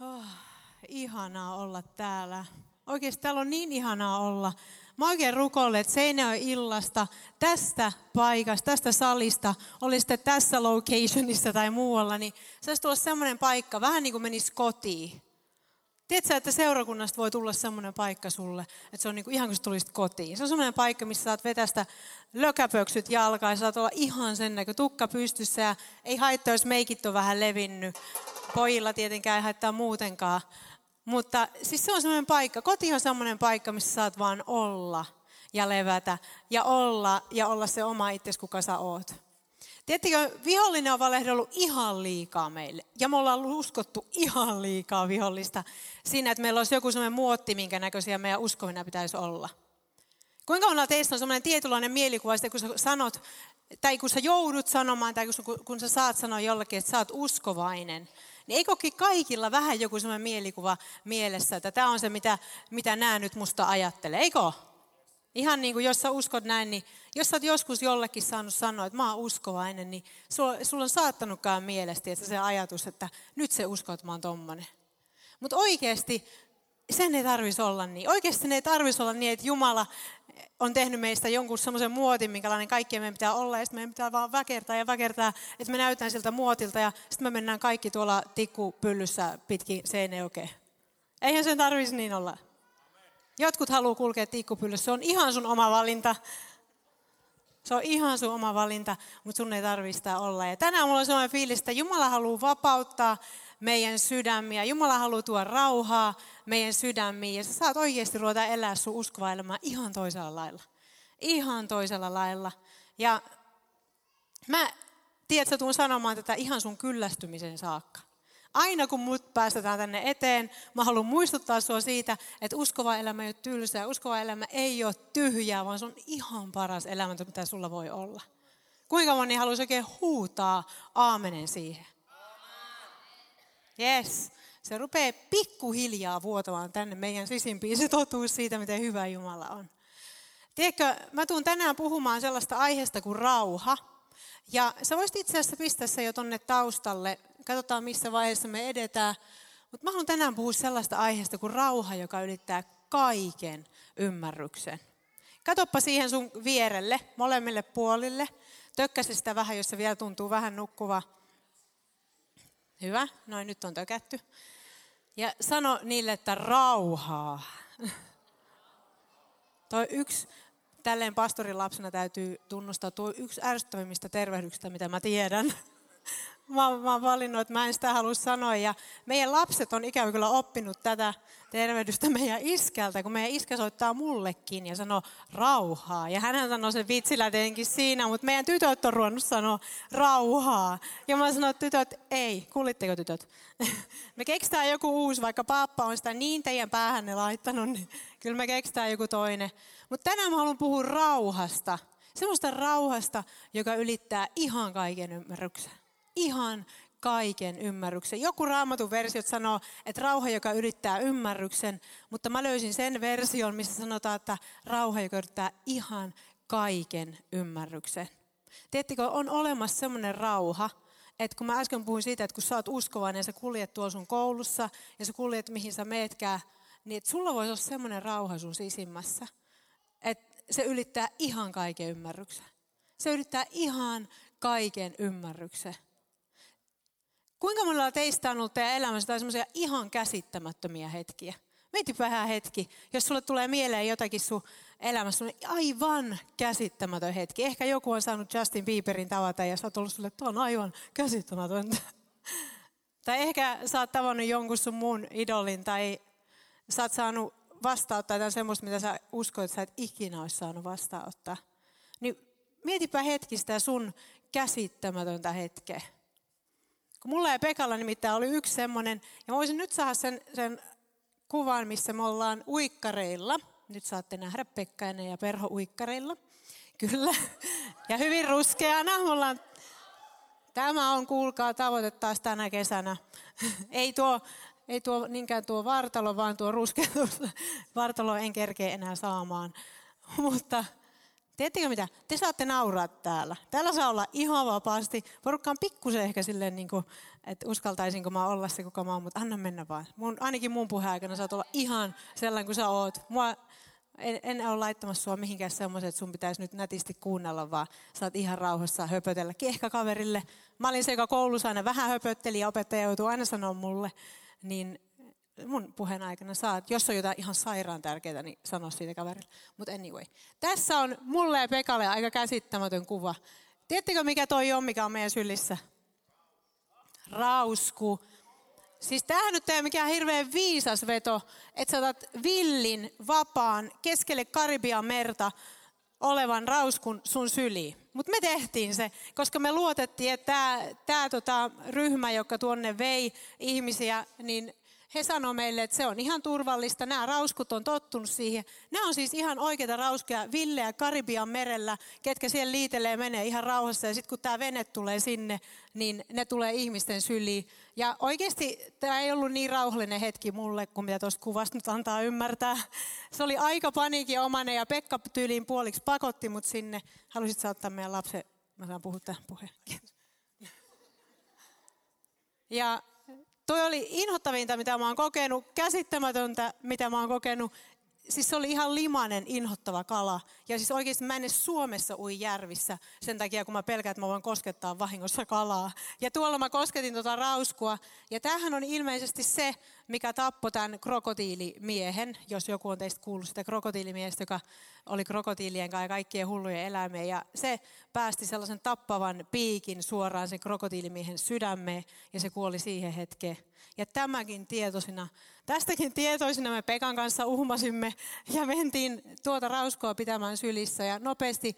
Oh, ihanaa olla täällä. Oikeasti täällä on niin ihanaa olla. Mä oikein rukoilen, että Seinäjoen illasta tästä paikasta, tästä salista, oli sitten tässä locationissa tai muualla, niin se olisi tulla semmoinen paikka, vähän niin kuin menisi kotiin. Tiedätkö, että seurakunnasta voi tulla semmoinen paikka sulle, että se on niin kuin ihan kuin tulisit kotiin. Se on semmoinen paikka, missä saat vetästä lökäpöksyt jalkaan ja saat olla ihan sen näkö tukka pystyssä ja ei haittaa, jos meikit on vähän levinnyt. Pojilla tietenkään ei haittaa muutenkaan. Mutta siis se on semmoinen paikka, koti on semmoinen paikka, missä saat vaan olla ja levätä ja olla ja olla se oma itsesi, kuka sä oot. Tiedättekö, vihollinen on valehdellut ihan liikaa meille. Ja me ollaan uskottu ihan liikaa vihollista siinä, että meillä olisi joku sellainen muotti, minkä näköisiä meidän uskovina pitäisi olla. Kuinka monella teistä on sellainen tietynlainen mielikuva, että kun sä sanot, tai kun sä joudut sanomaan, tai kun, sä saat sanoa jollekin, että sä oot uskovainen, niin eikö kaikilla vähän joku sellainen mielikuva mielessä, että tämä on se, mitä, mitä nämä nyt musta ajattelee, eikö? Ihan niin kuin jos sä uskot näin, niin jos sä oot joskus jollekin saanut sanoa, että mä oon uskovainen, niin sulla, sulla on saattanutkaan mielestä että se ajatus, että nyt se uskoo, että mä oon tommonen. Mutta oikeasti sen ei tarvitsisi olla niin. Oikeasti ne ei tarvitsisi olla niin, että Jumala on tehnyt meistä jonkun semmoisen muotin, minkälainen kaikkien meidän pitää olla, ja sitten meidän pitää vaan väkertaa ja väkertaa, että me näytään siltä muotilta, ja sitten me mennään kaikki tuolla tikkupyllyssä pitkin seinäjokeen. Eihän sen tarvitsisi niin olla. Jotkut haluaa kulkea tikkupyllyssä, se on ihan sun oma valinta. Se on ihan sun oma valinta, mutta sun ei tarvitse olla. Ja tänään mulla on sellainen fiilis, että Jumala haluaa vapauttaa meidän sydämiä. Jumala haluaa tuoda rauhaa meidän sydämiin. Ja sä saat oikeasti ruveta elää sun uskovaa elämää ihan toisella lailla. Ihan toisella lailla. Ja mä, tiedätkö, tuun sanomaan tätä ihan sun kyllästymisen saakka. Aina kun mut päästetään tänne eteen, mä haluan muistuttaa sua siitä, että uskova elämä ei ole tylsää. Uskova elämä ei ole tyhjää, vaan se on ihan paras elämä, mitä sulla voi olla. Kuinka moni haluaisi oikein huutaa aamenen siihen? Yes. Se rupeaa pikkuhiljaa vuotamaan tänne meidän sisimpiin se totuus siitä, miten hyvä Jumala on. Tiedätkö, mä tuun tänään puhumaan sellaista aiheesta kuin rauha. Ja sä voisit itse asiassa pistää se jo tonne taustalle. Katsotaan, missä vaiheessa me edetään. Mutta mä haluan tänään puhua sellaista aiheesta kuin rauha, joka ylittää kaiken ymmärryksen. Katoppa siihen sun vierelle, molemmille puolille. Tökkäsi sitä vähän, jos se vielä tuntuu vähän nukkuva. Hyvä, noin nyt on tökätty. Ja sano niille, että rauhaa. Toi yksi, tälleen pastorin lapsena täytyy tunnustaa, tuo yksi ärsyttävimmistä tervehdyksistä, mitä mä tiedän mä, mä oon valinnut, että mä en sitä halua sanoa. Ja meidän lapset on ikävä kyllä oppinut tätä tervehdystä meidän iskältä, kun meidän iskä soittaa mullekin ja sanoo rauhaa. Ja hän sanoo sen vitsillä tietenkin siinä, mutta meidän tytöt on ruvennut sanoa rauhaa. Ja mä sanon, että tytöt, ei, kuulitteko tytöt? Me keksitään joku uusi, vaikka pappa on sitä niin teidän päähänne laittanut, niin kyllä me keksitään joku toinen. Mutta tänään mä haluan puhua rauhasta. Semmoista rauhasta, joka ylittää ihan kaiken ymmärryksen ihan kaiken ymmärryksen. Joku raamatun versio sanoo, että rauha, joka yrittää ymmärryksen, mutta mä löysin sen version, missä sanotaan, että rauha, joka yrittää ihan kaiken ymmärryksen. Tiedättekö, on olemassa semmoinen rauha, että kun mä äsken puhuin siitä, että kun sä oot uskovainen ja sä kuljet tuolla sun koulussa ja sä kuljet mihin sä meetkään, niin että sulla voisi olla semmoinen rauha sun sisimmässä, että se ylittää ihan kaiken ymmärryksen. Se ylittää ihan kaiken ymmärryksen. Kuinka monella teistä on ollut teidän elämässä tai semmoisia ihan käsittämättömiä hetkiä? Mieti vähän hetki, jos sulle tulee mieleen jotakin sun elämässä, aivan käsittämätön hetki. Ehkä joku on saanut Justin Bieberin tavata ja sä oot ollut sulle, että on aivan käsittämätöntä. Tai ehkä sä oot tavannut jonkun sun muun idolin tai sä oot saanut vastaanottaa jotain semmoista, mitä sä uskoit, että sä et ikinä olisi saanut vastaanottaa. Niin mietipä hetkistä sun käsittämätöntä hetkeä. Kun mulla ja Pekalla nimittäin oli yksi semmoinen, ja voisin nyt saada sen, sen kuvan, missä me ollaan uikkareilla. Nyt saatte nähdä Pekkainen ja Perho uikkareilla. Kyllä. Ja hyvin ruskeana. Me ollaan Tämä on, kuulkaa, tavoite taas tänä kesänä. Ei tuo, ei tuo niinkään tuo vartalo, vaan tuo ruskeutus. Vartalo en kerkeä enää saamaan. Mutta Tiedättekö mitä? Te saatte nauraa täällä. Täällä saa olla ihan vapaasti. Porukka on pikkusen ehkä silleen, niin kuin, että uskaltaisinko mä olla se, kuka mä oon, mutta anna mennä vaan. Mun, ainakin mun puheen saat olla ihan sellainen kuin sä oot. Mua, en, en ole laittamassa sua mihinkään semmoisen, että sun pitäisi nyt nätisti kuunnella, vaan saat ihan rauhassa höpötellä kaverille. Mä olin se, joka koulussa aina vähän höpötteli ja opettaja joutui aina sanoa mulle, niin mun puheen aikana saat, jos on jotain ihan sairaan tärkeää, niin sano siitä kaverille. Mutta anyway, tässä on mulle ja Pekalle aika käsittämätön kuva. Tiedättekö mikä toi on, mikä on meidän sylissä? Rausku. Siis tämähän nyt ei ole mikään hirveän viisas veto, että sä otat villin, vapaan, keskelle Karibian merta olevan rauskun sun syliin. Mutta me tehtiin se, koska me luotettiin, että tämä tota, ryhmä, joka tuonne vei ihmisiä, niin he sanoivat meille, että se on ihan turvallista. Nämä rauskut on tottunut siihen. Nämä on siis ihan oikeita rauskeja Villeä Karibian merellä, ketkä siellä liitelee menee ihan rauhassa. Ja sitten kun tämä vene tulee sinne, niin ne tulee ihmisten syliin. Ja oikeasti tämä ei ollut niin rauhallinen hetki mulle, kuin mitä tuosta kuvasta nyt antaa ymmärtää. Se oli aika paniikin omanen ja Pekka tyyliin puoliksi pakotti mut sinne. Haluaisit ottaa meidän lapsen? Mä saan puhua tähän puheen. Ja Toi oli inhottavinta, mitä mä oon kokenut, käsittämätöntä, mitä mä oon kokenut. Siis se oli ihan limanen, inhottava kala. Ja siis oikeasti mä en edes Suomessa ui järvissä sen takia, kun mä pelkään, että mä voin koskettaa vahingossa kalaa. Ja tuolla mä kosketin tota rauskua. Ja tämähän on ilmeisesti se, mikä tappoi tämän krokotiilimiehen, jos joku on teistä kuullut sitä krokotiilimiestä, joka oli krokotiilien kanssa ja kaikkien hullujen eläimiä. Ja se päästi sellaisen tappavan piikin suoraan sen krokotiilimiehen sydämeen ja se kuoli siihen hetkeen. Ja tämäkin tietoisina, tästäkin tietoisina me Pekan kanssa uhmasimme ja mentiin tuota rauskoa pitämään sylissä ja nopeasti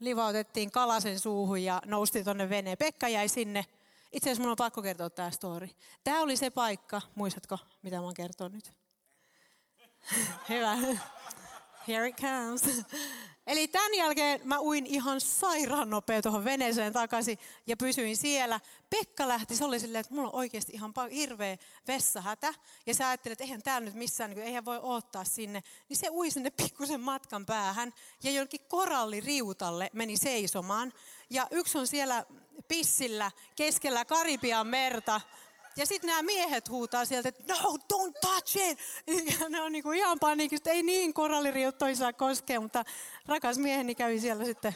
livautettiin kalasen suuhun ja nousti tuonne veneen. Pekka jäi sinne itse asiassa mun on pakko kertoa tämä story. Tämä oli se paikka, muistatko, mitä mä oon nyt? Hyvä. Here it comes. Eli tämän jälkeen mä uin ihan sairaan nopea tuohon veneeseen takaisin ja pysyin siellä. Pekka lähti, se oli silleen, että mulla on oikeasti ihan hirveä vessahätä. Ja sä ajattelet, että eihän täällä nyt missään, niin eihän voi ottaa sinne. Niin se ui sinne pikkusen matkan päähän ja jonkin koralliriutalle meni seisomaan. Ja yksi on siellä pissillä keskellä Karibian merta. Ja sitten nämä miehet huutaa sieltä, että no, don't touch it. Ja ne on niinku ihan paniikista, ei niin koralliriutto ei saa koskea, mutta rakas mieheni kävi siellä sitten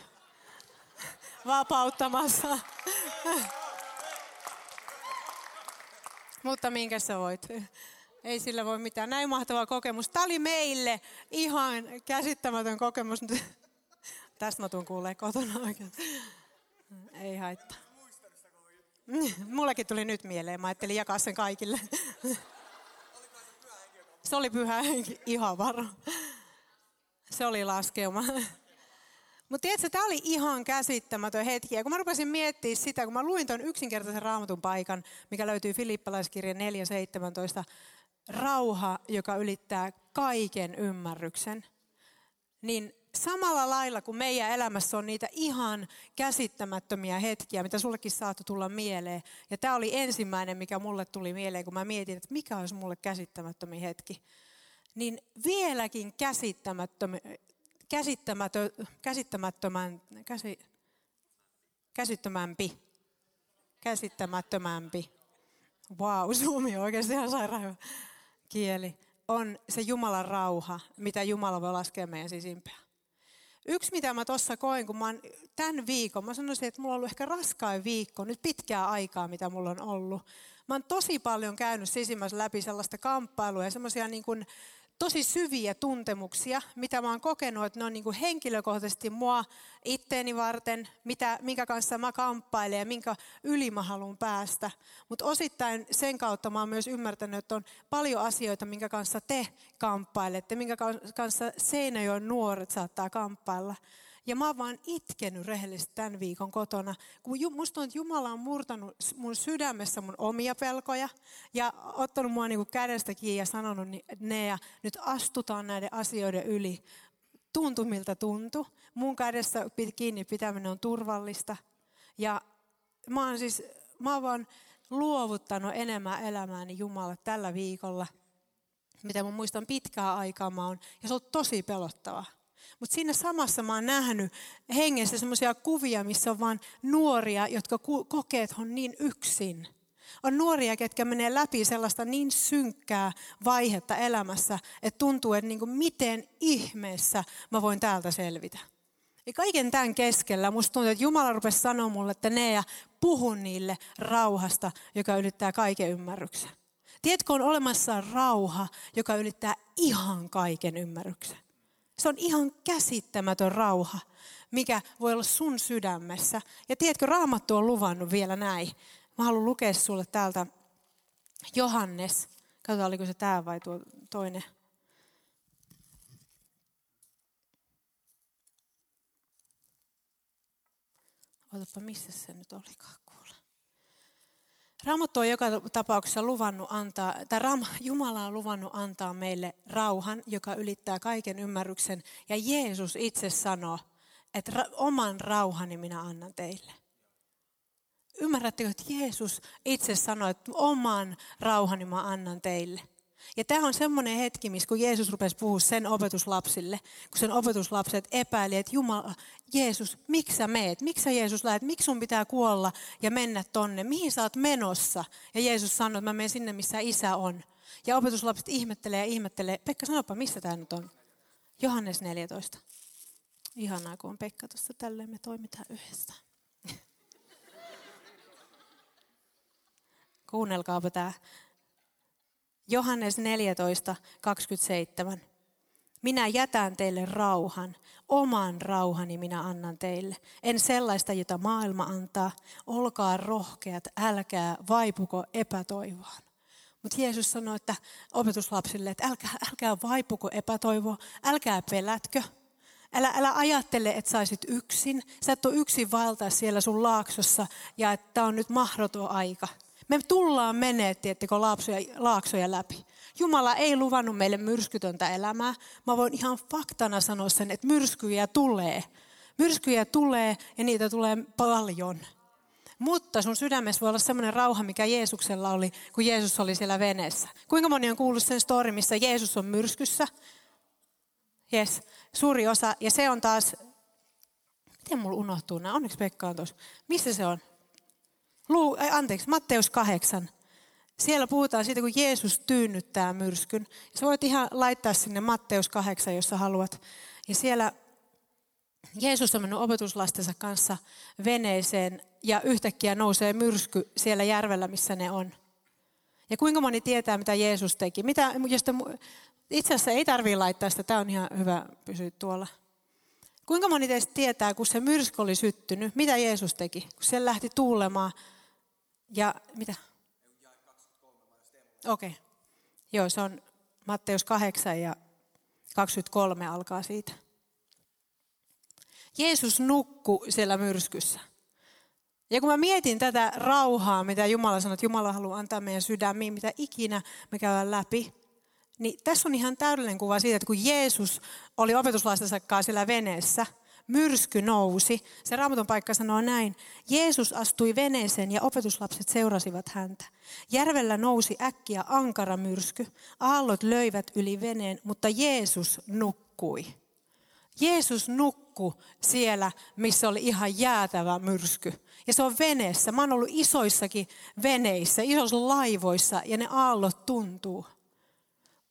vapauttamassa. mutta minkä sä voit? Ei sillä voi mitään. Näin mahtava kokemus. Tämä oli meille ihan käsittämätön kokemus. Tästä mä tuun kuulee kotona oikein. Ei haittaa. Mullekin tuli nyt mieleen. Mä ajattelin jakaa sen kaikille. Se oli pyhä henki, ihan varo. Se oli laskeuma. Mutta tiedätkö, tämä oli ihan käsittämätön hetki. Ja kun mä rupesin miettimään sitä, kun mä luin tuon yksinkertaisen raamatun paikan, mikä löytyy Filippalaiskirjan 4.17, rauha, joka ylittää kaiken ymmärryksen, niin samalla lailla kuin meidän elämässä on niitä ihan käsittämättömiä hetkiä, mitä sullekin saattoi tulla mieleen. Ja tämä oli ensimmäinen, mikä mulle tuli mieleen, kun mä mietin, että mikä olisi mulle käsittämättömin hetki. Niin vieläkin käsittämättömä, käsittämätö, käsittämättömän, käsi, käsittämämpi, käsittämättömämpi. Wow, suomi on oikeasti ihan sairaan kieli. On se Jumalan rauha, mitä Jumala voi laskea meidän sisimpään. Yksi, mitä mä tuossa koin, kun mä oon tämän viikon, mä sanoisin, että mulla on ollut ehkä raskain viikko, nyt pitkää aikaa, mitä mulla on ollut. Mä oon tosi paljon käynyt sisimmässä läpi sellaista kamppailua ja semmoisia niin tosi syviä tuntemuksia, mitä mä oon kokenut, että ne on niin kuin henkilökohtaisesti mua itteeni varten, mitä, minkä kanssa mä kamppailen ja minkä yli mä haluan päästä. Mutta osittain sen kautta mä oon myös ymmärtänyt, että on paljon asioita, minkä kanssa te kamppailette, minkä kanssa Seinäjoen nuoret saattaa kamppailla. Ja mä oon vaan itkenyt rehellisesti tämän viikon kotona, kun musta on, että Jumala on murtanut mun sydämessä mun omia pelkoja ja ottanut mua niin kuin kädestä kiinni ja sanonut ne ja nyt astutaan näiden asioiden yli. Tuntu miltä tuntu. Mun kädessä kiinni pitäminen on turvallista. Ja mä oon siis, mä oon vaan luovuttanut enemmän elämääni Jumala tällä viikolla, mitä mä muistan pitkää aikaa mä oon. Ja se on tosi pelottavaa. Mutta siinä samassa mä oon nähnyt hengessä semmoisia kuvia, missä on vain nuoria, jotka kokee, että on niin yksin. On nuoria, ketkä menee läpi sellaista niin synkkää vaihetta elämässä, että tuntuu, että niin kuin miten ihmeessä mä voin täältä selvitä. Ja kaiken tämän keskellä musta tuntuu, että Jumala rupesi sanoa mulle, että ne ja puhu niille rauhasta, joka ylittää kaiken ymmärryksen. Tiedätkö, on olemassa rauha, joka ylittää ihan kaiken ymmärryksen. Se on ihan käsittämätön rauha, mikä voi olla sun sydämessä. Ja tiedätkö, Raamattu on luvannut vielä näin. Mä haluan lukea sulle täältä Johannes. Katsotaan, oliko se tämä vai tuo toinen. Otapa, missä se nyt olikaan. Raamattu on joka tapauksessa luvannut antaa, tai Jumala on luvannut antaa meille rauhan, joka ylittää kaiken ymmärryksen. Ja Jeesus itse sanoo, että oman rauhani minä annan teille. Ymmärrättekö, että Jeesus itse sanoi, että oman rauhani mä annan teille. Ja tämä on semmoinen hetki, missä kun Jeesus rupesi puhua sen opetuslapsille, kun sen opetuslapset epäili, että Jumala, Jeesus, miksi sä meet? Miksi sä Jeesus lähet? Miksi sun pitää kuolla ja mennä tonne? Mihin sä oot menossa? Ja Jeesus sanoi, että mä menen sinne, missä isä on. Ja opetuslapset ihmettelee ja ihmettelee. Pekka, sanopa, missä tämä nyt on? Johannes 14. Ihanaa, kun on Pekka tuossa tälleen, me toimitaan yhdessä. Kuunnelkaapa tämä. Johannes 14, 27. Minä jätän teille rauhan, oman rauhani minä annan teille. En sellaista, jota maailma antaa. Olkaa rohkeat, älkää vaipuko epätoivoon. Mutta Jeesus sanoi että opetuslapsille, että älkää, älkää vaipuko epätoivoa, älkää pelätkö. Älä, älä ajattele, että saisit yksin. Sä et ole yksin valtaa siellä sun laaksossa ja että on nyt mahdoton aika. Me tullaan menee, tiettikö, laaksoja, laaksoja läpi. Jumala ei luvannut meille myrskytöntä elämää. Mä voin ihan faktana sanoa sen, että myrskyjä tulee. Myrskyjä tulee ja niitä tulee paljon. Mutta sun sydämessä voi olla sellainen rauha, mikä Jeesuksella oli, kun Jeesus oli siellä veneessä. Kuinka moni on kuullut sen story, missä Jeesus on myrskyssä? Yes, suuri osa. Ja se on taas, miten mulla unohtuu nämä? Onneksi Pekka on tuossa. Missä se on? Luu, anteeksi, Matteus 8. Siellä puhutaan siitä, kun Jeesus tyynnyttää myrskyn. Sä voit ihan laittaa sinne Matteus 8, jos sä haluat. Ja siellä Jeesus on mennyt opetuslastensa kanssa veneeseen ja yhtäkkiä nousee myrsky siellä järvellä, missä ne on. Ja kuinka moni tietää, mitä Jeesus teki? Mitä, josta, itse asiassa ei tarvitse laittaa sitä, tämä on ihan hyvä pysyä tuolla. Kuinka moni teistä tietää, kun se myrsky oli syttynyt, mitä Jeesus teki? Kun se lähti tuulemaan ja mitä? Okei. Okay. Joo, se on Matteus 8 ja 23 alkaa siitä. Jeesus nukkui siellä myrskyssä. Ja kun mä mietin tätä rauhaa, mitä Jumala sanoi, että Jumala haluaa antaa meidän sydämiin, mitä ikinä me käydään läpi, niin tässä on ihan täydellinen kuva siitä, että kun Jeesus oli opetuslastensa kanssa siellä veneessä – myrsky nousi. Se raamatun paikka sanoo näin. Jeesus astui veneeseen ja opetuslapset seurasivat häntä. Järvellä nousi äkkiä ankara myrsky. Aallot löivät yli veneen, mutta Jeesus nukkui. Jeesus nukkui siellä, missä oli ihan jäätävä myrsky. Ja se on veneessä. Mä oon ollut isoissakin veneissä, isoissa laivoissa ja ne aallot tuntuu.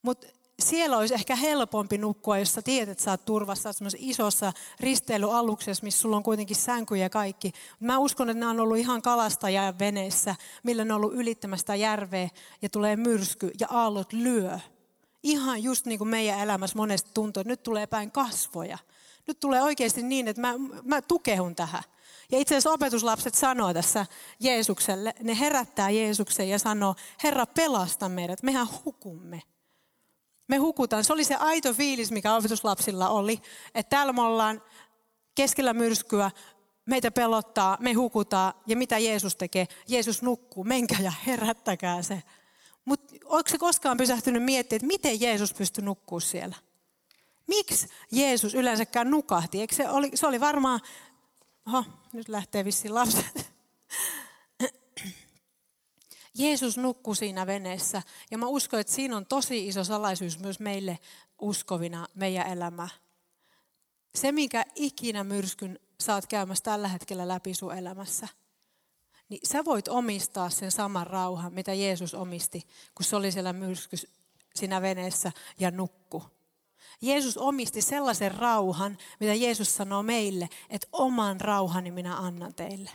Mutta siellä olisi ehkä helpompi nukkua, jos sä tiedät, että sä oot turvassa semmoisessa isossa risteilyaluksessa, missä sulla on kuitenkin sänky ja kaikki. Mä uskon, että nämä on ollut ihan kalastaja veneessä, millä ne on ollut ylittämästä järveä ja tulee myrsky ja aallot lyö. Ihan just niin kuin meidän elämässä monesti tuntuu, että nyt tulee päin kasvoja. Nyt tulee oikeasti niin, että mä, mä tukehun tähän. Ja itse asiassa opetuslapset sanoo tässä Jeesukselle, ne herättää Jeesuksen ja sanoo, Herra pelasta meidät, mehän hukumme. Me hukutaan. Se oli se aito fiilis, mikä opetuslapsilla oli. Että täällä me ollaan keskellä myrskyä, meitä pelottaa, me hukutaan. Ja mitä Jeesus tekee? Jeesus nukkuu, menkää ja herättäkää se. Mutta onko se koskaan pysähtynyt miettimään, että miten Jeesus pystyi nukkuu siellä? Miksi Jeesus yleensäkään nukahti? Eikö se, oli, se oli varmaan, oho, nyt lähtee vissiin lapset. Jeesus nukkui siinä veneessä ja mä uskon, että siinä on tosi iso salaisuus myös meille uskovina meidän elämä. se, minkä ikinä myrskyn saat käymässä tällä hetkellä läpi sun elämässä, niin sä voit omistaa sen saman rauhan, mitä Jeesus omisti, kun se oli siellä myrsky siinä veneessä ja nukku. Jeesus omisti sellaisen rauhan, mitä Jeesus sanoo meille, että oman rauhani minä annan teille.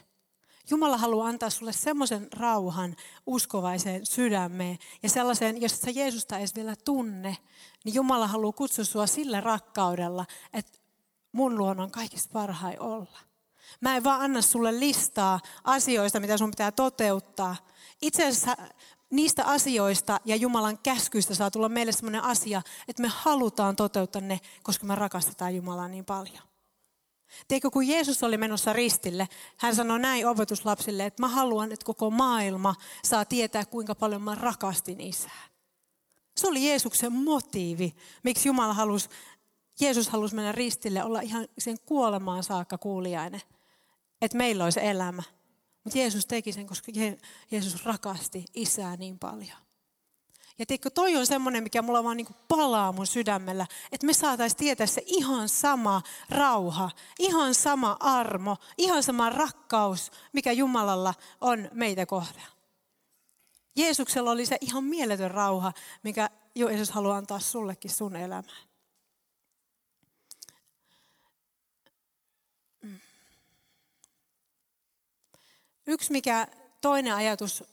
Jumala haluaa antaa sulle semmoisen rauhan uskovaiseen sydämeen ja sellaisen, jos sä Jeesusta edes vielä tunne, niin Jumala haluaa kutsua sua sillä rakkaudella, että mun luona on kaikista parhain olla. Mä en vaan anna sulle listaa asioista, mitä sun pitää toteuttaa. Itse asiassa niistä asioista ja Jumalan käskyistä saa tulla meille sellainen asia, että me halutaan toteuttaa ne, koska me rakastetaan Jumalaa niin paljon. Teikö, kun Jeesus oli menossa ristille, hän sanoi näin opetuslapsille, että mä haluan, että koko maailma saa tietää, kuinka paljon mä rakastin isää. Se oli Jeesuksen motiivi, miksi Jumala halusi, Jeesus halusi mennä ristille, olla ihan sen kuolemaan saakka kuulijainen, että meillä olisi elämä. Mutta Jeesus teki sen, koska Jeesus rakasti isää niin paljon. Ja tiedätkö, toi on semmoinen, mikä mulla vaan niin palaa mun sydämellä, että me saataisiin tietää se ihan sama rauha, ihan sama armo, ihan sama rakkaus, mikä Jumalalla on meitä kohtaan. Jeesuksella oli se ihan mieletön rauha, mikä Jeesus haluaa antaa sullekin sun elämään. Yksi mikä toinen ajatus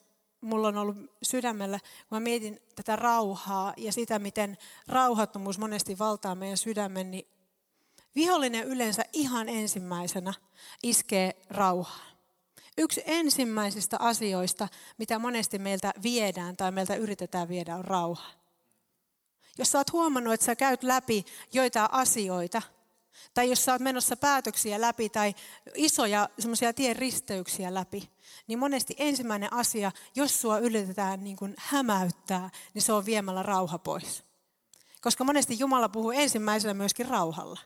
mulla on ollut sydämellä, kun mä mietin tätä rauhaa ja sitä, miten rauhattomuus monesti valtaa meidän sydämen, niin vihollinen yleensä ihan ensimmäisenä iskee rauhaan. Yksi ensimmäisistä asioista, mitä monesti meiltä viedään tai meiltä yritetään viedä, on rauha. Jos sä oot huomannut, että sä käyt läpi joitain asioita, tai jos sä oot menossa päätöksiä läpi tai isoja semmoisia tien risteyksiä läpi, niin monesti ensimmäinen asia, jos sua yritetään niin kuin hämäyttää, niin se on viemällä rauha pois. Koska monesti Jumala puhuu ensimmäisenä myöskin rauhalla.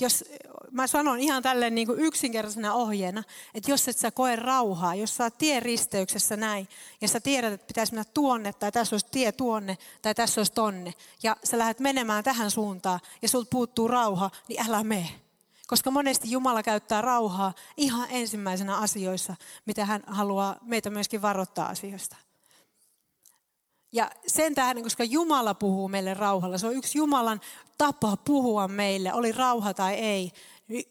Jos, mä sanon ihan tälleen niin kuin yksinkertaisena ohjeena, että jos et sä koe rauhaa, jos sä oot risteyksessä näin, ja sä tiedät, että pitäisi mennä tuonne, tai tässä olisi tie tuonne, tai tässä olisi tonne, ja sä lähdet menemään tähän suuntaan, ja sulta puuttuu rauha, niin älä mene. Koska monesti Jumala käyttää rauhaa ihan ensimmäisenä asioissa, mitä hän haluaa meitä myöskin varoittaa asioista. Ja sen tähden, koska Jumala puhuu meille rauhalla, se on yksi Jumalan tapa puhua meille, oli rauha tai ei.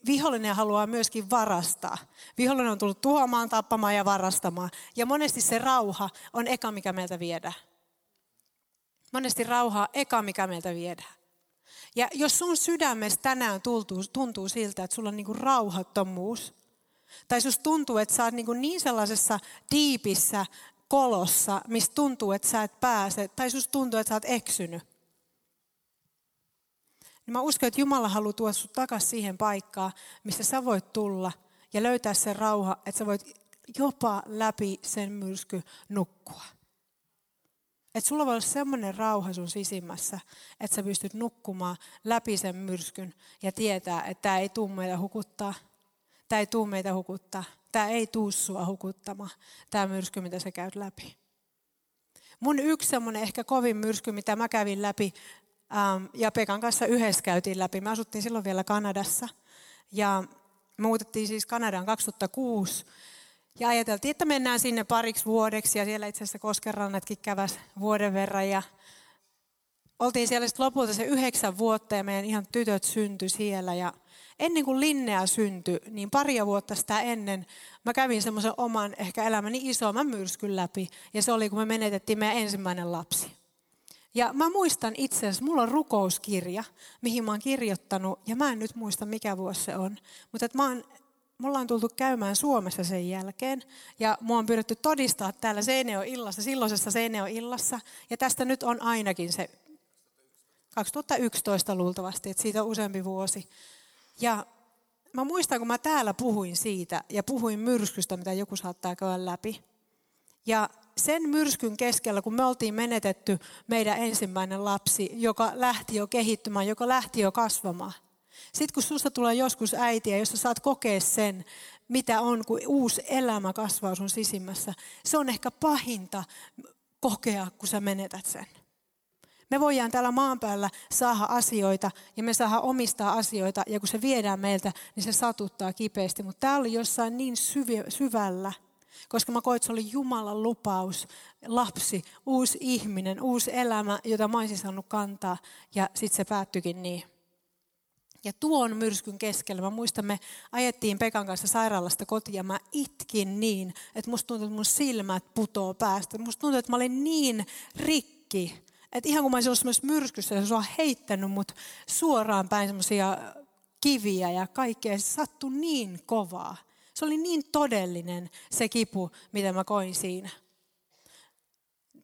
Vihollinen haluaa myöskin varastaa. Vihollinen on tullut tuhoamaan, tappamaan ja varastamaan. Ja monesti se rauha on eka, mikä meiltä viedään. Monesti rauha on eka, mikä meiltä viedään. Ja jos sun sydämessä tänään tuntuu, tuntuu siltä, että sulla on niin kuin rauhattomuus, tai jos tuntuu, että sä oot niin, niin sellaisessa diipissä kolossa, mistä tuntuu, että sä et pääse, tai jos tuntuu, että sä oot eksynyt, niin mä uskon, että Jumala haluaa tuoda sut takaisin siihen paikkaan, missä sä voit tulla ja löytää sen rauha, että sä voit jopa läpi sen myrsky nukkua. Että sulla voi olla semmoinen rauha sun sisimmässä, että sä pystyt nukkumaan läpi sen myrskyn ja tietää, että tämä ei tuu meitä hukuttaa. Tämä ei tuu meitä hukuttaa. Tämä ei tuu sua hukuttamaan, tämä myrsky, mitä sä käyt läpi. Mun yksi semmoinen ehkä kovin myrsky, mitä mä kävin läpi, ja Pekan kanssa yhdessä käytiin läpi. Me asuttiin silloin vielä Kanadassa. Ja muutettiin siis Kanadaan 2006. Ja ajateltiin, että mennään sinne pariksi vuodeksi ja siellä itse asiassa Koskenrannatkin käväs vuoden verran. Ja oltiin siellä sitten lopulta se yhdeksän vuotta ja meidän ihan tytöt syntyi siellä. Ja ennen kuin Linnea syntyi, niin paria vuotta sitä ennen mä kävin semmoisen oman ehkä elämäni isomman myrskyn läpi. Ja se oli, kun me menetettiin meidän ensimmäinen lapsi. Ja mä muistan itse asiassa, mulla on rukouskirja, mihin mä oon kirjoittanut, ja mä en nyt muista mikä vuosi se on, mutta että mä oon mulla on tultu käymään Suomessa sen jälkeen ja mua on pyydetty todistaa täällä Seineo-illassa, silloisessa Seineo-illassa. Ja tästä nyt on ainakin se 2011 luultavasti, että siitä on useampi vuosi. Ja mä muistan, kun mä täällä puhuin siitä ja puhuin myrskystä, mitä joku saattaa käydä läpi. Ja sen myrskyn keskellä, kun me oltiin menetetty meidän ensimmäinen lapsi, joka lähti jo kehittymään, joka lähti jo kasvamaan, sitten kun susta tulee joskus äitiä, jossa saat kokea sen, mitä on, kun uusi elämä kasvaa sun sisimmässä, se on ehkä pahinta kokea, kun sä menetät sen. Me voidaan täällä maan päällä saada asioita ja me saadaan omistaa asioita ja kun se viedään meiltä, niin se satuttaa kipeästi. Mutta tämä oli jossain niin syvällä, koska mä koin, että se oli Jumalan lupaus, lapsi, uusi ihminen, uusi elämä, jota mä olisin saanut kantaa ja sitten se päättyikin niin. Ja tuon myrskyn keskellä, mä muistan, me ajettiin Pekan kanssa sairaalasta kotiin ja mä itkin niin, että musta tuntui, että mun silmät putoo päästä. Musta tuntui, että mä olin niin rikki, että ihan kun mä olisin ollut myös myrskyssä, se on heittänyt mut suoraan päin semmoisia kiviä ja kaikkea. Se sattui niin kovaa. Se oli niin todellinen se kipu, mitä mä koin siinä.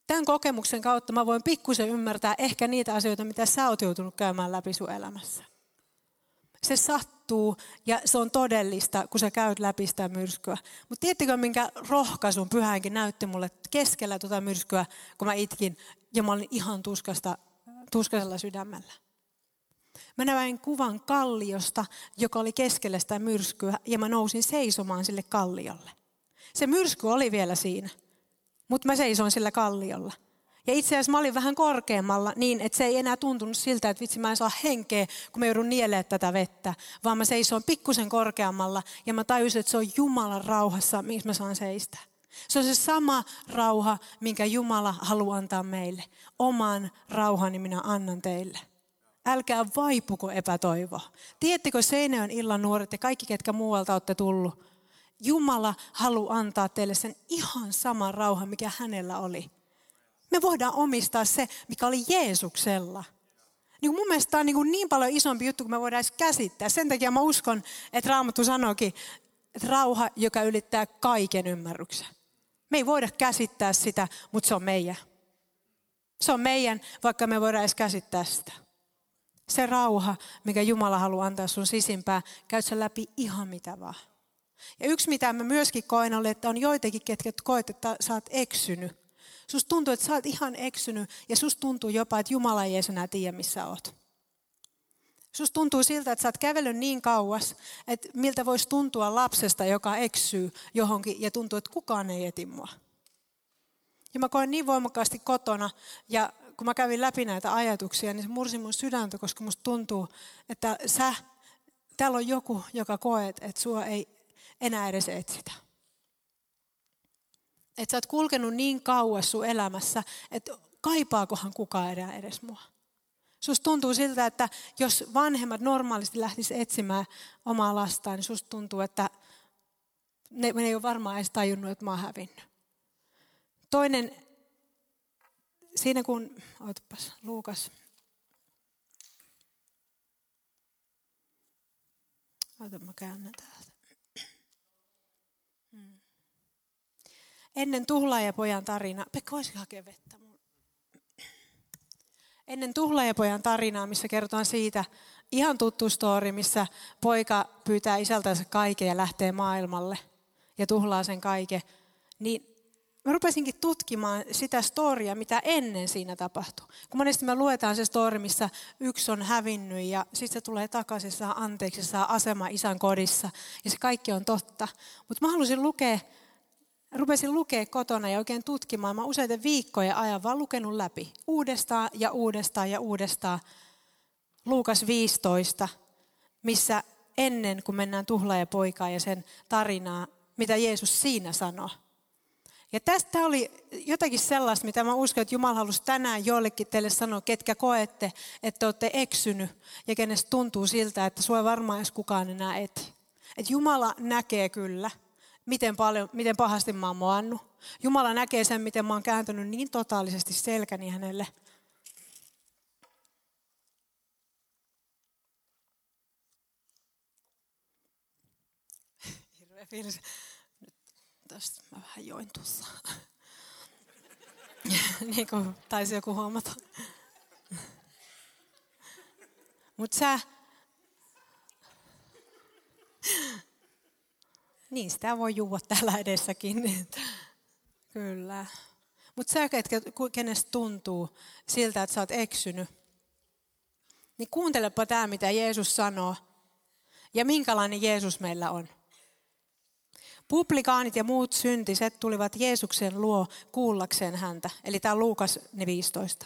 Tämän kokemuksen kautta mä voin pikkusen ymmärtää ehkä niitä asioita, mitä sä oot joutunut käymään läpi sun elämässä. Se sattuu ja se on todellista, kun sä käyt läpi sitä myrskyä. Mutta tiedättekö, minkä rohkaisun pyhänkin näytti mulle keskellä tuota myrskyä, kun mä itkin ja mä olin ihan tuskasta, tuskaisella sydämellä. Mä näin kuvan kalliosta, joka oli keskellä sitä myrskyä, ja mä nousin seisomaan sille kalliolle. Se myrsky oli vielä siinä, mutta mä seisoin sillä kalliolla. Ja itse asiassa mä olin vähän korkeammalla niin, että se ei enää tuntunut siltä, että vitsi mä en saa henkeä, kun mä joudun nielemään tätä vettä. Vaan mä seisoin pikkusen korkeammalla ja mä tajusin, että se on Jumalan rauhassa, missä mä saan seistä. Se on se sama rauha, minkä Jumala haluaa antaa meille. Oman rauhani minä annan teille. Älkää vaipuko epätoivo. Tiedättekö Seinäjön illan nuoret ja kaikki, ketkä muualta olette tullut? Jumala haluaa antaa teille sen ihan saman rauhan, mikä hänellä oli. Me voidaan omistaa se, mikä oli Jeesuksella. Niin mun mielestä tämä on niin, niin paljon isompi juttu, kuin me voidaan edes käsittää. Sen takia mä uskon, että Raamattu sanoikin, että rauha, joka ylittää kaiken ymmärryksen. Me ei voida käsittää sitä, mutta se on meidän. Se on meidän, vaikka me voidaan edes käsittää sitä. Se rauha, mikä Jumala haluaa antaa sun sisimpää, käy sen läpi ihan mitä vaan. Ja yksi, mitä mä myöskin koen, oli, että on joitakin, ketkä koet, että sä oot eksynyt. Susta tuntuu, että sä oot ihan eksynyt ja susta tuntuu jopa, että Jumala ei edes enää tiedä, missä oot. Susta tuntuu siltä, että sä oot kävellyt niin kauas, että miltä voisi tuntua lapsesta, joka eksyy johonkin ja tuntuu, että kukaan ei eti mua. Ja mä koen niin voimakkaasti kotona ja kun mä kävin läpi näitä ajatuksia, niin se mursi mun sydäntä, koska musta tuntuu, että sä, täällä on joku, joka koet, että sua ei enää edes etsitä. Että sä oot kulkenut niin kauas sun elämässä, että kaipaakohan kukaan enää edes mua. Susta tuntuu siltä, että jos vanhemmat normaalisti lähtis etsimään omaa lastaan, niin susta tuntuu, että ne, ne ei ole varmaan edes tajunnut, että mä oon hävinnyt. Toinen, siinä kun, ootpas, Luukas. Ota, mä käännän täältä. Hmm. Ennen tuhlaajapojan tarina. Pekka, voisi hakea vettä? ennen Tuhlaajapojan tarinaa, missä kerrotaan siitä ihan tuttu story, missä poika pyytää isältänsä kaiken ja lähtee maailmalle ja tuhlaa sen kaiken, niin mä rupesinkin tutkimaan sitä storia, mitä ennen siinä tapahtui. Kun monesti me luetaan se story, missä yksi on hävinnyt ja sitten se tulee takaisin, saa anteeksi, saa asema isän kodissa ja se kaikki on totta. Mutta mä halusin lukea rupesin lukea kotona ja oikein tutkimaan. Mä useita viikkoja ajan vaan lukenut läpi. Uudestaan ja uudestaan ja uudestaan. Luukas 15, missä ennen kuin mennään tuhlaaja poikaa ja sen tarinaa, mitä Jeesus siinä sanoi. Ja tästä oli jotakin sellaista, mitä mä uskon, että Jumala halusi tänään joillekin teille sanoa, ketkä koette, että olette eksynyt ja kenestä tuntuu siltä, että sua varmaan edes kukaan enää eti. Että Jumala näkee kyllä miten, paljon, miten pahasti mä oon moannut. Jumala näkee sen, miten mä oon kääntynyt niin totaalisesti selkäni hänelle. Hirveä fiilis. Tästä mä vähän join tuossa. niin kuin taisi joku huomata. Mutta sä niin sitä voi juua täällä edessäkin. Kyllä. Mutta sä, ketkä, kenestä tuntuu siltä, että sä oot eksynyt, niin kuuntelepa tämä, mitä Jeesus sanoo ja minkälainen Jeesus meillä on. Publikaanit ja muut syntiset tulivat Jeesuksen luo kuullakseen häntä. Eli tämä Luukas 15.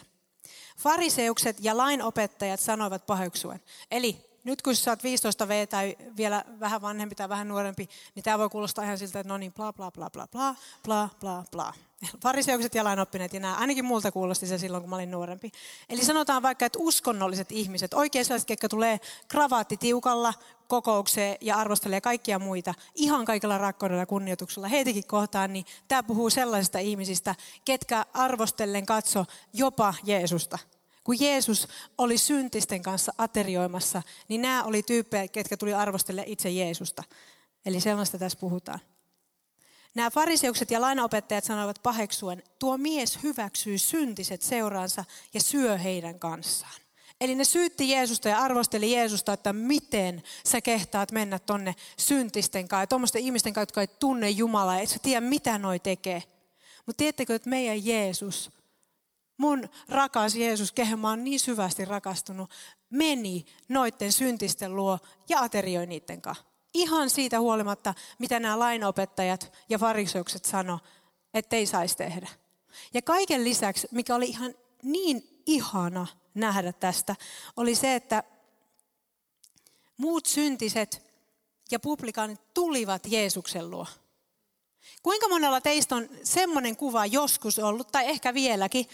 Fariseukset ja lainopettajat sanoivat paheksuen. Eli nyt kun sä oot 15 V tai vielä vähän vanhempi tai vähän nuorempi, niin tämä voi kuulostaa ihan siltä, että no niin, bla bla bla bla bla, bla bla bla. Fariseukset ja lainoppineet ja nämä, ainakin multa kuulosti se silloin, kun mä olin nuorempi. Eli sanotaan vaikka, että uskonnolliset ihmiset, oikein sellaiset, jotka tulee kravaatti tiukalla kokoukseen ja arvostelee kaikkia muita, ihan kaikella rakkaudella ja kunnioituksella heitäkin kohtaan, niin tämä puhuu sellaisista ihmisistä, ketkä arvostellen katso jopa Jeesusta kun Jeesus oli syntisten kanssa aterioimassa, niin nämä oli tyyppejä, ketkä tuli arvostelle itse Jeesusta. Eli sellaista tässä puhutaan. Nämä fariseukset ja lainaopettajat sanoivat paheksuen, tuo mies hyväksyy syntiset seuraansa ja syö heidän kanssaan. Eli ne syytti Jeesusta ja arvosteli Jeesusta, että miten sä kehtaat mennä tonne syntisten kanssa tuommoisten ihmisten kanssa, jotka ei tunne Jumalaa et sä tiedä mitä noi tekee. Mutta tiedättekö, että meidän Jeesus mun rakas Jeesus, kehen mä oon niin syvästi rakastunut, meni noitten syntisten luo ja aterioi niiden kanssa. Ihan siitä huolimatta, mitä nämä lainopettajat ja fariseukset sano, että ei saisi tehdä. Ja kaiken lisäksi, mikä oli ihan niin ihana nähdä tästä, oli se, että muut syntiset ja publikaanit tulivat Jeesuksen luo. Kuinka monella teistä on semmoinen kuva joskus ollut, tai ehkä vieläkin,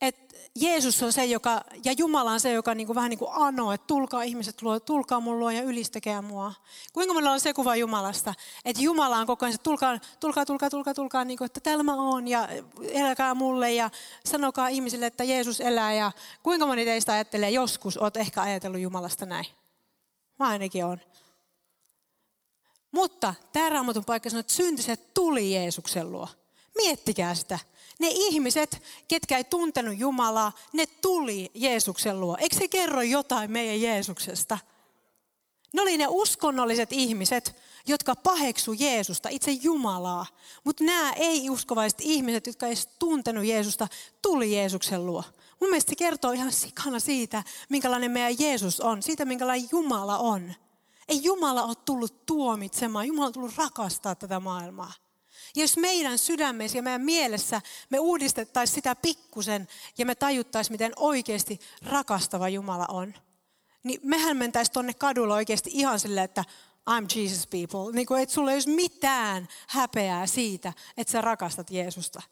että Jeesus on se, joka, ja Jumala on se, joka niin kuin, vähän niin kuin anoo, että tulkaa ihmiset luo, tulkaa mun luo ja ylistäkää mua. Kuinka monella on se kuva Jumalasta, että Jumala on koko ajan, että tulkaa, tulkaa, tulkaa, tulkaa, tulkaa, niin kuin, että täällä mä oon ja eläkää mulle ja sanokaa ihmisille, että Jeesus elää. Ja kuinka moni teistä ajattelee, joskus oot ehkä ajatellut Jumalasta näin? Mä ainakin on. Mutta tämä raamatun paikka sanoo, että syntiset tuli Jeesuksen luo. Miettikää sitä. Ne ihmiset, ketkä ei tuntenut Jumalaa, ne tuli Jeesuksen luo. Eikö se kerro jotain meidän Jeesuksesta? Ne oli ne uskonnolliset ihmiset, jotka paheksu Jeesusta, itse Jumalaa. Mutta nämä ei-uskovaiset ihmiset, jotka ei tuntenut Jeesusta, tuli Jeesuksen luo. Mun mielestä se kertoo ihan sikana siitä, minkälainen meidän Jeesus on, siitä minkälainen Jumala on. Ei Jumala ole tullut tuomitsemaan, Jumala on tullut rakastaa tätä maailmaa. Jos meidän sydämessä ja meidän mielessä me uudistettaisiin sitä pikkusen ja me tajuttaisiin, miten oikeasti rakastava Jumala on, niin mehän mentäisiin tuonne kadulla oikeasti ihan silleen, että I'm Jesus people. Niin kuin, että sulla ei olisi mitään häpeää siitä, että sä rakastat Jeesusta.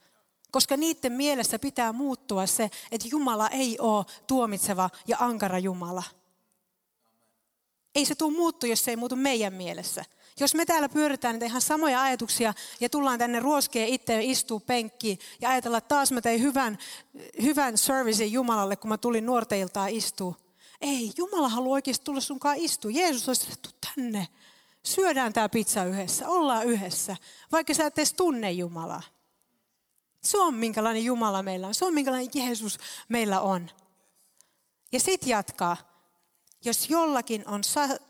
Koska niiden mielessä pitää muuttua se, että Jumala ei ole tuomitseva ja ankara Jumala. Ei se tule muuttua, jos se ei muutu meidän mielessä. Jos me täällä pyöritään niitä ihan samoja ajatuksia ja tullaan tänne ruoskeen itse istuu penkkiin ja ajatella, että taas mä tein hyvän, hyvän servicein Jumalalle, kun mä tulin nuorteiltaan istuu. Ei, Jumala haluaa oikeasti tulla sunkaan istua. Jeesus olisi että tänne. Syödään tämä pizza yhdessä, ollaan yhdessä, vaikka sä et edes tunne Jumalaa. Se on minkälainen Jumala meillä on, se on minkälainen Jeesus meillä on. Ja sitten jatkaa jos jollakin on,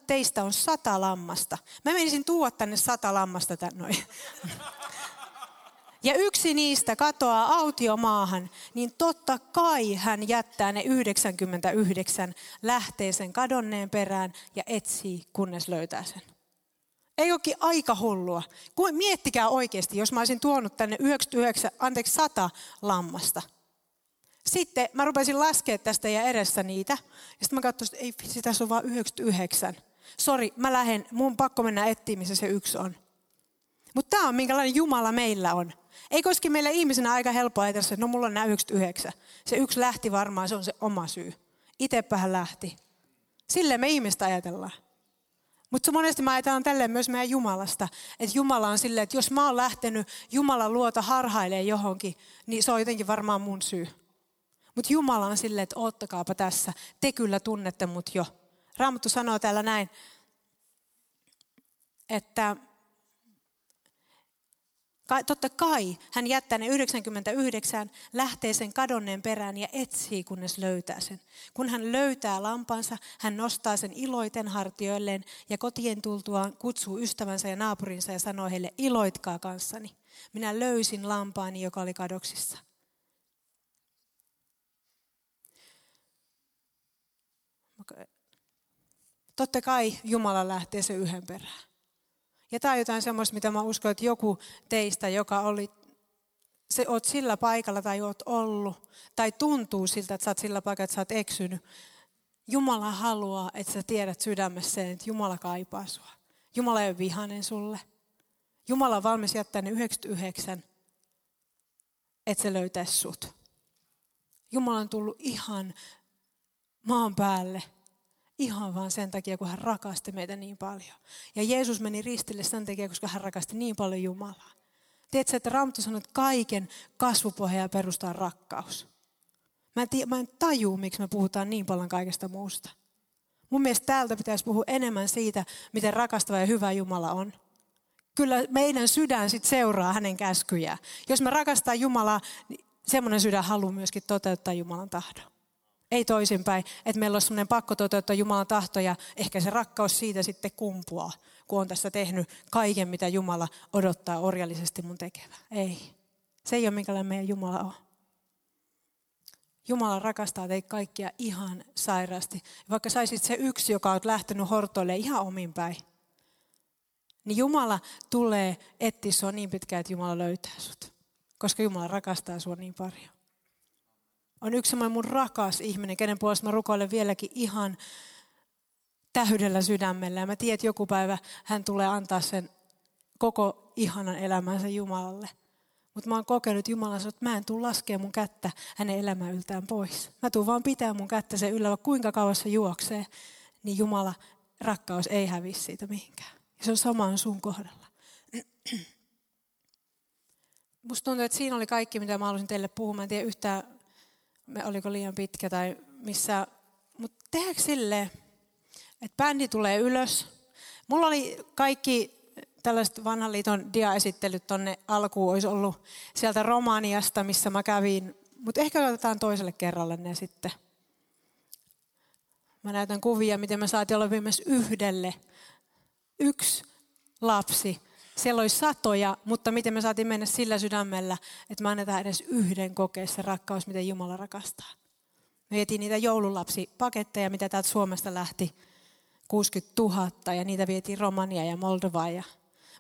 teistä on sata lammasta. Mä menisin tuoda tänne sata lammasta tänne Ja yksi niistä katoaa autiomaahan, niin totta kai hän jättää ne 99, lähtee sen kadonneen perään ja etsii, kunnes löytää sen. Ei olekin aika hullua. Miettikää oikeasti, jos mä olisin tuonut tänne 99, anteeksi 100 lammasta – sitten mä rupesin laskea tästä ja edessä niitä. Ja sitten mä katsoin, että ei vitsi, tässä on vain 99. Sori, mä lähden, mun pakko mennä etsiä, missä se yksi on. Mutta tämä on minkälainen Jumala meillä on. Ei koski meillä ihmisenä aika helppoa ajatella, että no mulla on nämä 99. Se yksi lähti varmaan, se on se oma syy. Itsepähän lähti. Silleen me ihmistä ajatellaan. Mutta monesti mä ajatellaan tälleen myös meidän Jumalasta. Että Jumala on silleen, että jos mä oon lähtenyt Jumalan luota harhailee johonkin, niin se on jotenkin varmaan mun syy. Mutta Jumala on silleen, että oottakaapa tässä, te kyllä tunnette mut jo. Raamattu sanoo täällä näin, että totta kai hän jättää ne 99, lähtee sen kadonneen perään ja etsii, kunnes löytää sen. Kun hän löytää lampansa, hän nostaa sen iloiten hartioilleen ja kotien tultuaan kutsuu ystävänsä ja naapurinsa ja sanoo heille, iloitkaa kanssani. Minä löysin lampaani, joka oli kadoksissa. Totta kai Jumala lähtee se yhden perään. Ja tämä on jotain semmoista, mitä mä uskon, että joku teistä, joka oli se oot sillä paikalla tai oot ollut, tai tuntuu siltä, että sä oot sillä paikalla, että sä oot eksynyt. Jumala haluaa, että sä tiedät sydämessä sen, että Jumala kaipaa sua. Jumala ei ole vihainen sulle. Jumala on valmis jättää ne 99, että se löytäisi sut. Jumala on tullut ihan maan päälle ihan vaan sen takia, kun hän rakasti meitä niin paljon. Ja Jeesus meni ristille sen takia, koska hän rakasti niin paljon Jumalaa. Tiedätkö, että Raamattu sanoo, että kaiken kasvupohjaa perustaa rakkaus. Mä en, tii, mä en taju, miksi me puhutaan niin paljon kaikesta muusta. Mun mielestä täältä pitäisi puhua enemmän siitä, miten rakastava ja hyvä Jumala on. Kyllä meidän sydän sit seuraa hänen käskyjään. Jos me rakastaa Jumalaa, niin semmoinen sydän haluaa myöskin toteuttaa Jumalan tahdon. Ei toisinpäin, että meillä on semmoinen pakko toteuttaa Jumalan tahto ja ehkä se rakkaus siitä sitten kumpuaa, kun on tässä tehnyt kaiken, mitä Jumala odottaa orjallisesti mun tekevä. Ei. Se ei ole minkälainen meidän Jumala on. Jumala rakastaa teitä kaikkia ihan sairaasti. Vaikka saisit se yksi, joka on lähtenyt hortoille ihan omin päin, niin Jumala tulee etsiä sua niin pitkään, että Jumala löytää sut. Koska Jumala rakastaa sua niin paljon on yksi semmoinen mun rakas ihminen, kenen puolesta mä rukoilen vieläkin ihan täydellä sydämellä. Ja mä tiedän, että joku päivä hän tulee antaa sen koko ihanan elämänsä Jumalalle. Mutta mä oon kokenut Jumalan että mä en tule laskea mun kättä hänen elämän yltään pois. Mä tuun vaan pitää mun kättä sen yllä, kuinka kauan se juoksee. Niin Jumala rakkaus ei hävisi siitä mihinkään. Ja se on sama sun kohdalla. Musta tuntuu, että siinä oli kaikki, mitä mä halusin teille puhua. Mä en tiedä yhtään, oliko liian pitkä tai missä. Mutta tehdäänkö silleen, että bändi tulee ylös. Mulla oli kaikki tällaiset vanhan liiton diaesittelyt tonne alkuun olisi ollut sieltä Romaniasta, missä mä kävin. Mutta ehkä otetaan toiselle kerralle ne sitten. Mä näytän kuvia, miten me saatiin olla viimeis yhdelle. Yksi lapsi siellä oli satoja, mutta miten me saatiin mennä sillä sydämellä, että me annetaan edes yhden kokea se rakkaus, miten Jumala rakastaa. Me vietiin niitä joululapsipaketteja, mitä täältä Suomesta lähti 60 000 ja niitä vietiin Romania ja Moldovaan. Ja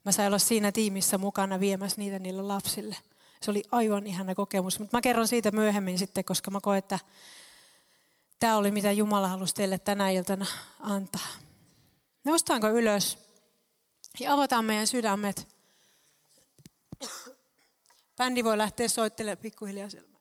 mä sain olla siinä tiimissä mukana viemässä niitä niille lapsille. Se oli aivan ihana kokemus, mutta mä kerron siitä myöhemmin sitten, koska mä koen, että tämä oli mitä Jumala halusi teille tänä iltana antaa. Nostaanko ylös? Ja avataan meidän sydämet. Bändi voi lähteä soittelemaan pikkuhiljaa siellä.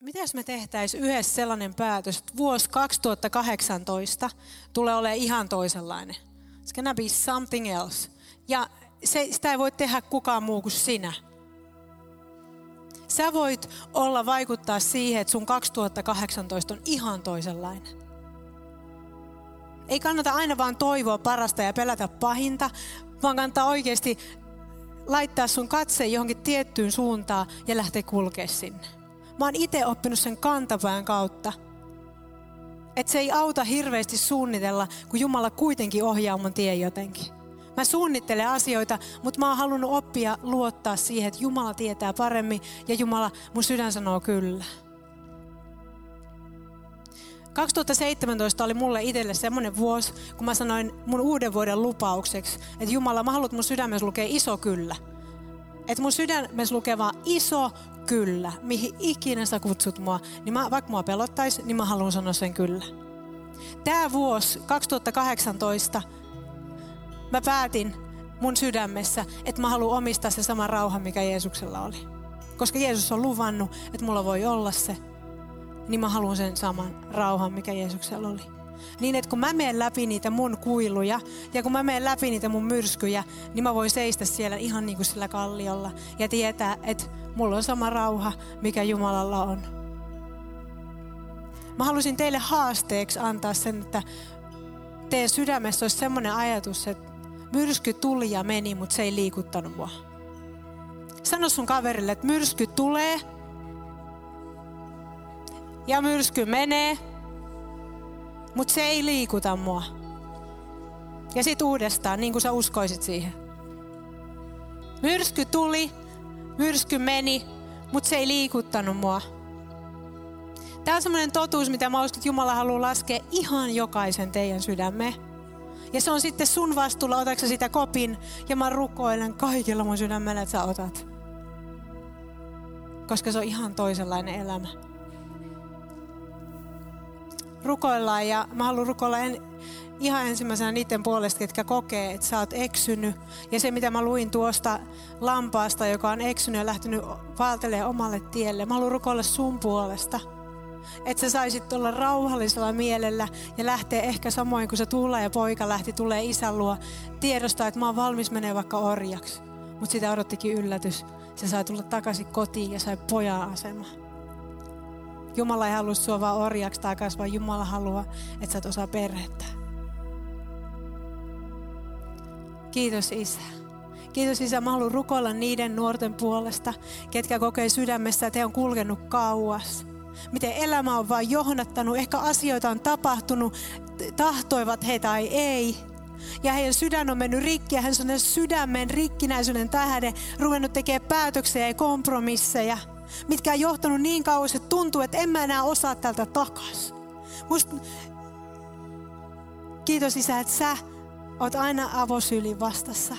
Mitäs me tehtäisiin yhdessä sellainen päätös, että vuosi 2018 tulee olemaan ihan toisenlainen. It's gonna be something else. Ja se, sitä ei voi tehdä kukaan muu kuin sinä. Sä voit olla vaikuttaa siihen, että sun 2018 on ihan toisenlainen. Ei kannata aina vaan toivoa parasta ja pelätä pahinta, vaan kannattaa oikeasti laittaa sun katse johonkin tiettyyn suuntaan ja lähteä kulkea sinne. Mä oon itse oppinut sen kantapään kautta. Että se ei auta hirveästi suunnitella, kun Jumala kuitenkin ohjaa mun tien jotenkin. Mä suunnittelen asioita, mutta mä oon halunnut oppia luottaa siihen, että Jumala tietää paremmin ja Jumala, mun sydän sanoo kyllä. 2017 oli mulle itselle semmoinen vuosi, kun mä sanoin mun uuden vuoden lupaukseksi, että Jumala, mä haluan, mun sydämessä lukee iso kyllä. Että mun sydämessä lukee vaan iso kyllä, mihin ikinä sä kutsut mua, niin mä, vaikka mua pelottaisi, niin mä haluan sanoa sen kyllä. Tämä vuosi 2018 mä päätin mun sydämessä, että mä haluan omistaa se sama rauha, mikä Jeesuksella oli. Koska Jeesus on luvannut, että mulla voi olla se, niin mä haluan sen saman rauhan, mikä Jeesuksella oli. Niin, että kun mä menen läpi niitä mun kuiluja ja kun mä menen läpi niitä mun myrskyjä, niin mä voin seistä siellä ihan niin kuin sillä kalliolla ja tietää, että mulla on sama rauha, mikä Jumalalla on. Mä halusin teille haasteeksi antaa sen, että teidän sydämessä olisi semmoinen ajatus, että myrsky tuli ja meni, mutta se ei liikuttanut mua. Sano sun kaverille, että myrsky tulee ja myrsky menee, mutta se ei liikuta mua. Ja sit uudestaan, niin kuin sä uskoisit siihen. Myrsky tuli, myrsky meni, mutta se ei liikuttanut mua. Tämä on semmoinen totuus, mitä mä uskon, että Jumala haluaa laskea ihan jokaisen teidän sydämme. Ja se on sitten sun vastuulla, otatko sitä kopin. Ja mä rukoilen kaikilla mun sydämellä, että sä otat. Koska se on ihan toisenlainen elämä. Rukoillaan ja mä haluan rukoilla en, ihan ensimmäisenä niiden puolesta, ketkä kokee, että sä oot eksynyt. Ja se, mitä mä luin tuosta lampaasta, joka on eksynyt ja lähtenyt vaeltelemaan omalle tielle. Mä haluan rukoilla sun puolesta. Että sä saisit olla rauhallisella mielellä ja lähteä ehkä samoin kuin se Tuula ja poika lähti tulee isän luo. Tiedostaa, että mä oon valmis menee vaikka orjaksi. Mutta sitä odottikin yllätys. Se sai tulla takaisin kotiin ja sai pojan asema. Jumala ei halua sua vaan orjaksi takaisin, vaan Jumala haluaa, että sä et osaa perhettä. Kiitos Isä. Kiitos Isä, mä haluan rukoilla niiden nuorten puolesta, ketkä kokee sydämessä, että he on kulkenut kauas. Miten elämä on vaan johnattanut, ehkä asioita on tapahtunut, tahtoivat he tai ei. Ja heidän sydän on mennyt rikki ja hän on sydämen rikkinäisyyden tähden ruvennut tekemään päätöksiä ja kompromisseja, mitkä on johtanut niin kauas, että tuntuu, että en mä enää osaa tältä takas. Must... Kiitos Isä, että sä oot aina avosylin vastassa.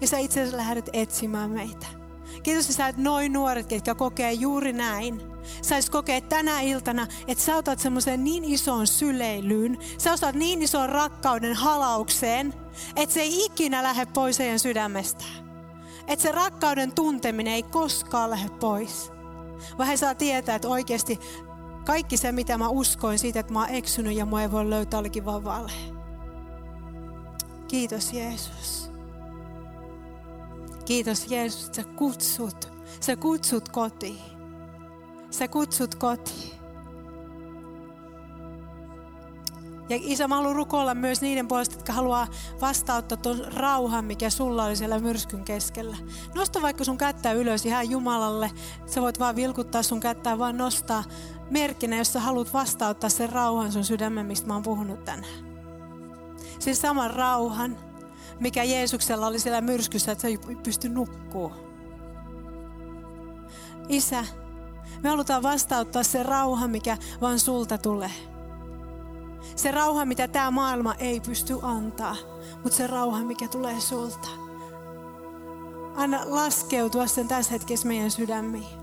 Ja sä itse asiassa lähdet etsimään meitä. Kiitos sä, että noin nuoret, ketkä kokee juuri näin, sais kokea tänä iltana, että sä otat semmoisen niin isoon syleilyyn, sä osaat niin ison rakkauden halaukseen, että se ei ikinä lähde pois heidän sydämestään. Että se rakkauden tunteminen ei koskaan lähde pois. Vaan he saa tietää, että oikeasti kaikki se, mitä mä uskoin siitä, että mä oon eksynyt ja mua ei voi löytää, olikin vaan vale. Kiitos Jeesus. Kiitos Jeesus, että sä kutsut. Sä kutsut kotiin. Sä kutsut kotiin. Ja isä, mä haluan rukoilla myös niiden puolesta, jotka haluaa vastauttaa tuon rauhan, mikä sulla oli siellä myrskyn keskellä. Nosta vaikka sun kättä ylös ihan Jumalalle. Sä voit vaan vilkuttaa sun kättä vaan nostaa merkkinä, jos sä haluat vastauttaa sen rauhan sun sydämen, mistä mä oon puhunut tänään sen saman rauhan, mikä Jeesuksella oli siellä myrskyssä, että se ei pysty nukkuu. Isä, me halutaan vastauttaa se rauha, mikä vaan sulta tulee. Se rauha, mitä tämä maailma ei pysty antaa, mutta se rauha, mikä tulee sulta. Anna laskeutua sen tässä hetkessä meidän sydämiin.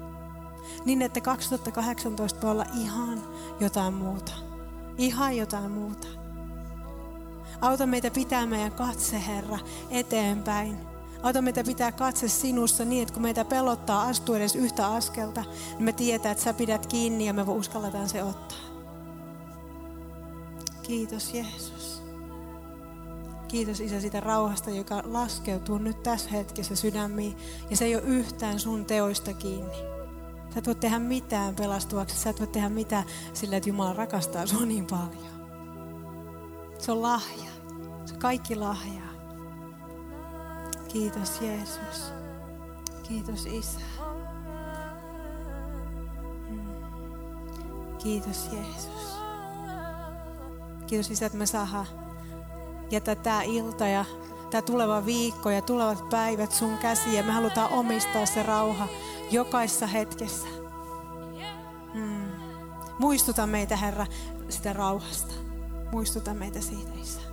Niin, että 2018 voi olla ihan jotain muuta. Ihan jotain muuta. Auta meitä pitää meidän katse, Herra, eteenpäin. Auta meitä pitää katse sinussa niin, että kun meitä pelottaa astua edes yhtä askelta, niin me tietää, että sä pidät kiinni ja me uskalletaan se ottaa. Kiitos Jeesus. Kiitos Isä siitä rauhasta, joka laskeutuu nyt tässä hetkessä sydämiin. Ja se ei ole yhtään sun teoista kiinni. Sä et voi tehdä mitään pelastuaksi. Sä et voi tehdä mitään sillä, että Jumala rakastaa sua niin paljon. Se on lahja. Se on kaikki lahjaa. Kiitos Jeesus. Kiitos Isä. Mm. Kiitos Jeesus. Kiitos Isä, että me saadaan jättää tämä ilta ja tämä tuleva viikko ja tulevat päivät sun käsiin. Ja me halutaan omistaa se rauha jokaisessa hetkessä. Mm. Muistuta meitä, Herra, sitä rauhasta. Muistuta meitä siitä, Isä.